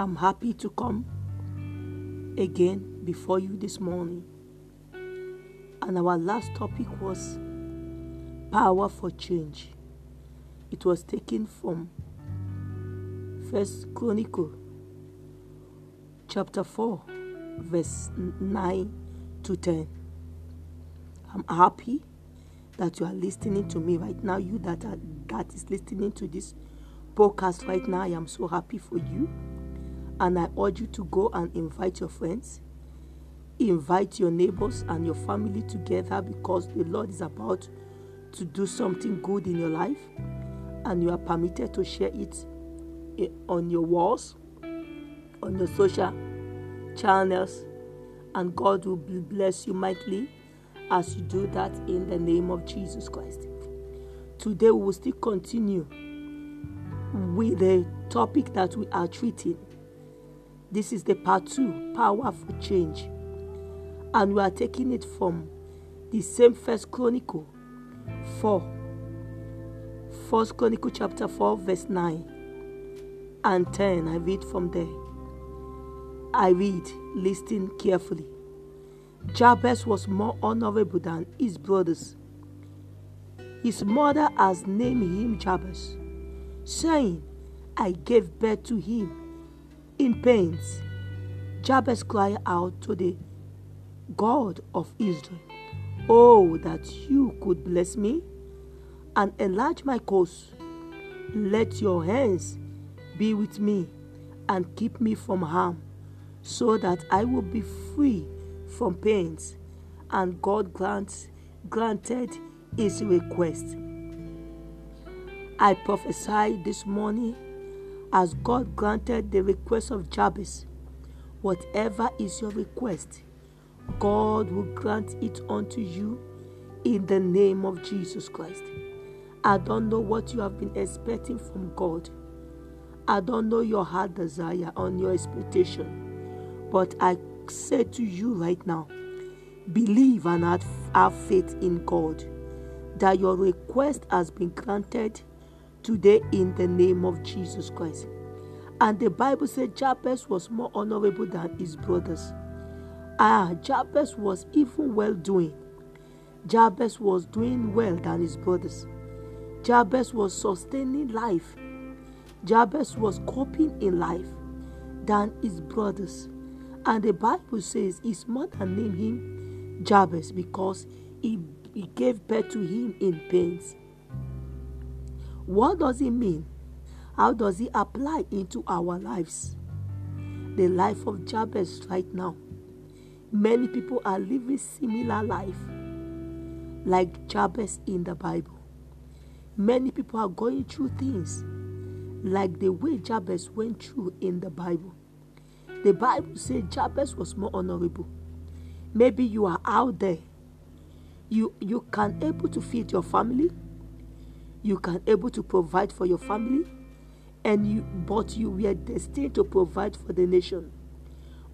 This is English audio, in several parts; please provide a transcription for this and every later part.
I'm happy to come again before you this morning. And our last topic was power for change. It was taken from First Chronicle chapter 4 verse 9 to 10. I'm happy that you are listening to me right now. You that are that is listening to this podcast right now, I am so happy for you. And I urge you to go and invite your friends, invite your neighbors and your family together because the Lord is about to do something good in your life, and you are permitted to share it eh, on your walls, on your social channels, and God will bless you mightily as you do that in the name of Jesus Christ. Today we will still continue with the topic that we are treating. This is the part two power for change. And we are taking it from the same first chronicle 4. First Chronicle chapter 4, verse 9 and 10. I read from there. I read, listening carefully. Jabez was more honorable than his brothers. His mother has named him Jabez, saying, I gave birth to him in pains. Jabez cried out to the God of Israel, Oh, that you could bless me and enlarge my cause. Let your hands be with me and keep me from harm, so that I will be free from pains. And God granted his request. I prophesy this morning as God granted the request of Jabez. Whatever is your request, God will grant it unto you in the name of Jesus Christ. I don't know what you have been expecting from God. I don't know your heart desire on your expectation. But I say to you right now believe and have, have faith in God that your request has been granted today in the name of Jesus Christ. And the Bible said Jabez was more honorable than his brothers. Ah, Jabez was even well doing. Jabez was doing well than his brothers. Jabez was sustaining life. Jabez was coping in life than his brothers. And the Bible says his mother named him Jabez because he, he gave birth to him in pains. What does it mean? How does it apply into our lives? The life of Jabez right now. Many people are living similar life like Jabez in the Bible. Many people are going through things like the way Jabez went through in the Bible. The Bible says Jabez was more honorable. Maybe you are out there. You you can able to feed your family. You can able to provide for your family. And you but you were destined to provide for the nation.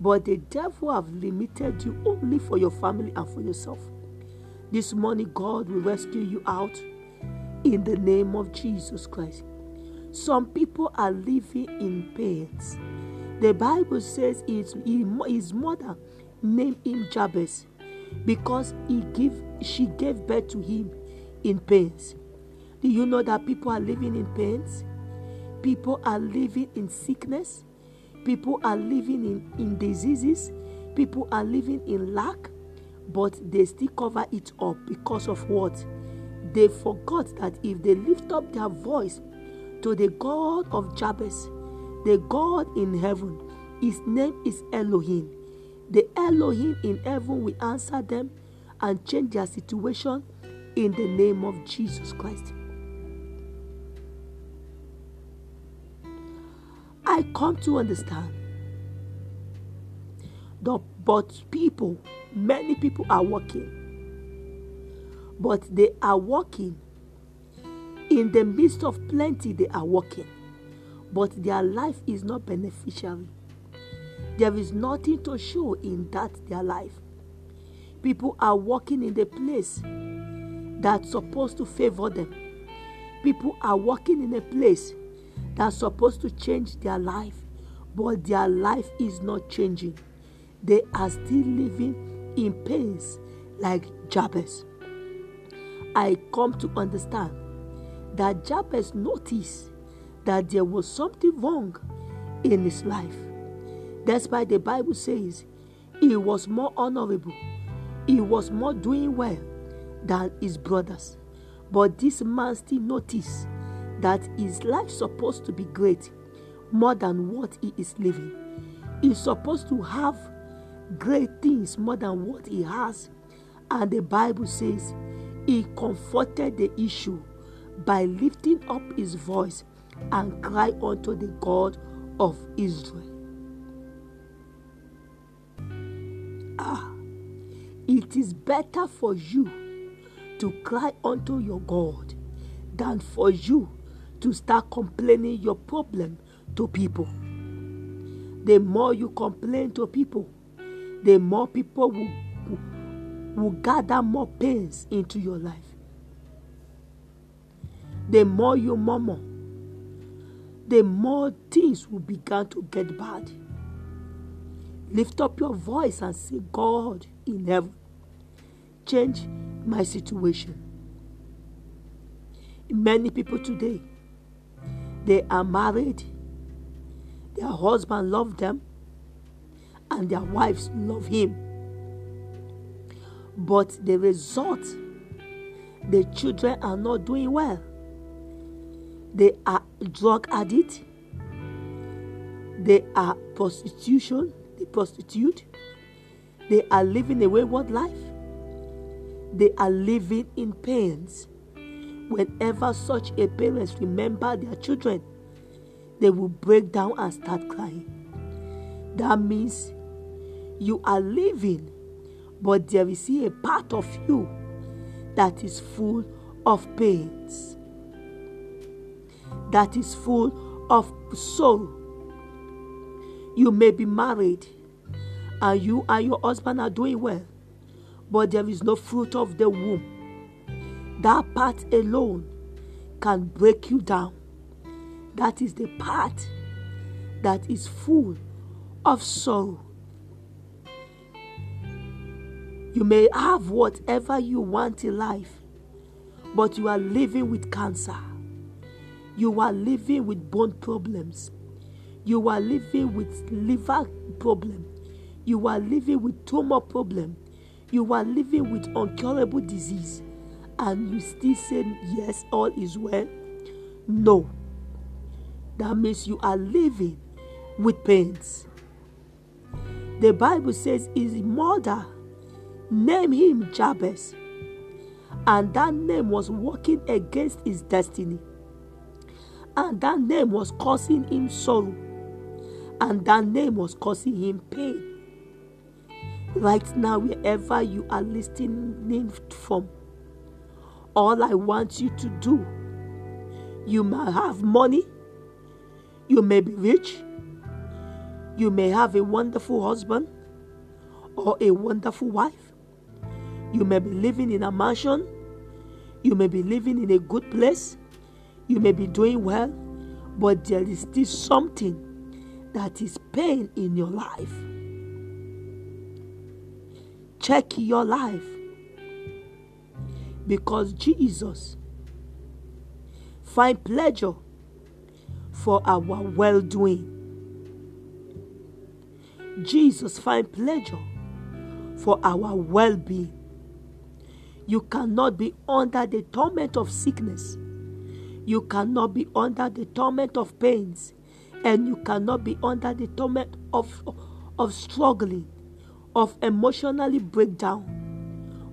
But the devil have limited you only for your family and for yourself. This morning God will rescue you out in the name of Jesus Christ. Some people are living in pains. The Bible says his, his mother named him Jabez because he give, she gave birth to him in pains. Do you know that people are living in pains? People are living in sickness. People are living in, in diseases. People are living in lack. But they still cover it up because of what? They forgot that if they lift up their voice to the God of Jabez, the God in heaven, his name is Elohim. The Elohim in heaven will answer them and change their situation in the name of Jesus Christ. I come to understand that but people, many people are working, but they are working in the midst of plenty, they are working, but their life is not beneficial. There is nothing to show in that their life. People are working in the place that's supposed to favor them. People are working in a place that's supposed to change their life, but their life is not changing. They are still living in pains like Jabez. I come to understand that Jabez noticed that there was something wrong in his life. That's why the Bible says he was more honorable, he was more doing well than his brothers. But this man still noticed that his life supposed to be great more than what he is living. He's supposed to have great things more than what he has. And the Bible says he comforted the issue by lifting up his voice and cry unto the God of Israel. Ah, it is better for you to cry unto your God than for you to start complaining your problem to people. The more you complain to people, the more people will, will, will gather more pains into your life. The more you murmur, the more things will begin to get bad. Lift up your voice and say, God in heaven, change my situation. Many people today, they are married, their husband love them, and their wives love him. But the result, the children are not doing well. They are drug addict. They are prostitution, the prostitute. They are living a wayward life. They are living in pains. Whenever such a parents remember their children, they will break down and start crying. That means you are living, but there is a part of you that is full of pains, that is full of sorrow. You may be married and you and your husband are doing well, but there is no fruit of the womb. That part alone can break you down. That is the part that is full of sorrow. You may have whatever you want in life, but you are living with cancer. You are living with bone problems. You are living with liver problem. You are living with tumor problem. You are living with incurable disease. And you still say, yes, all is well. No. That means you are living with pains. The Bible says his mother named him Jabez, and that name was working against his destiny, and that name was causing him sorrow, and that name was causing him pain. Right now, wherever you are listening from, all I want you to do, you may have money, you may be rich, you may have a wonderful husband or a wonderful wife. You may be living in a mansion. You may be living in a good place. You may be doing well. But there is still something that is pain in your life. Check your life. Because Jesus find pleasure for our well doing. Jesus find pleasure for our well being. You cannot be under the torment of sickness. You cannot be under the torment of pains. And you cannot be under the torment of, of struggling, of emotionally breakdown,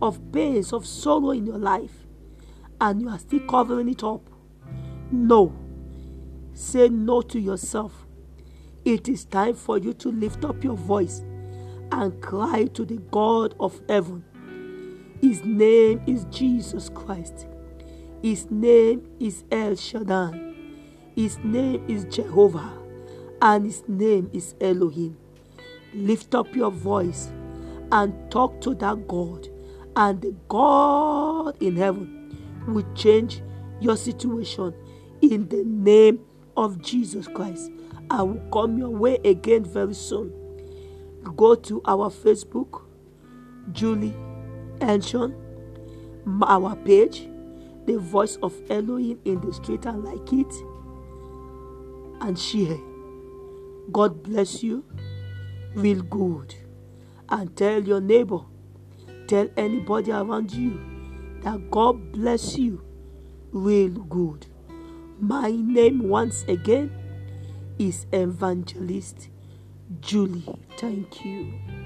of pains, of sorrow in your life. And you are still covering it up. No. Say no to yourself. It is time for you to lift up your voice and cry to the God of heaven. His name is Jesus Christ. His name is El Shaddai. His name is Jehovah. And his name is Elohim. Lift up your voice and talk to that God. And the God in heaven will change your situation in the name of Jesus Christ. I will come your way again very soon. Go to our Facebook, Julie Enshon, our page, The Voice of Elohim in the Street and like it, and share. God bless you real good. And tell your neighbor, tell anybody around you that God bless you real good. My name once again is Evangelist Julie. Thank you.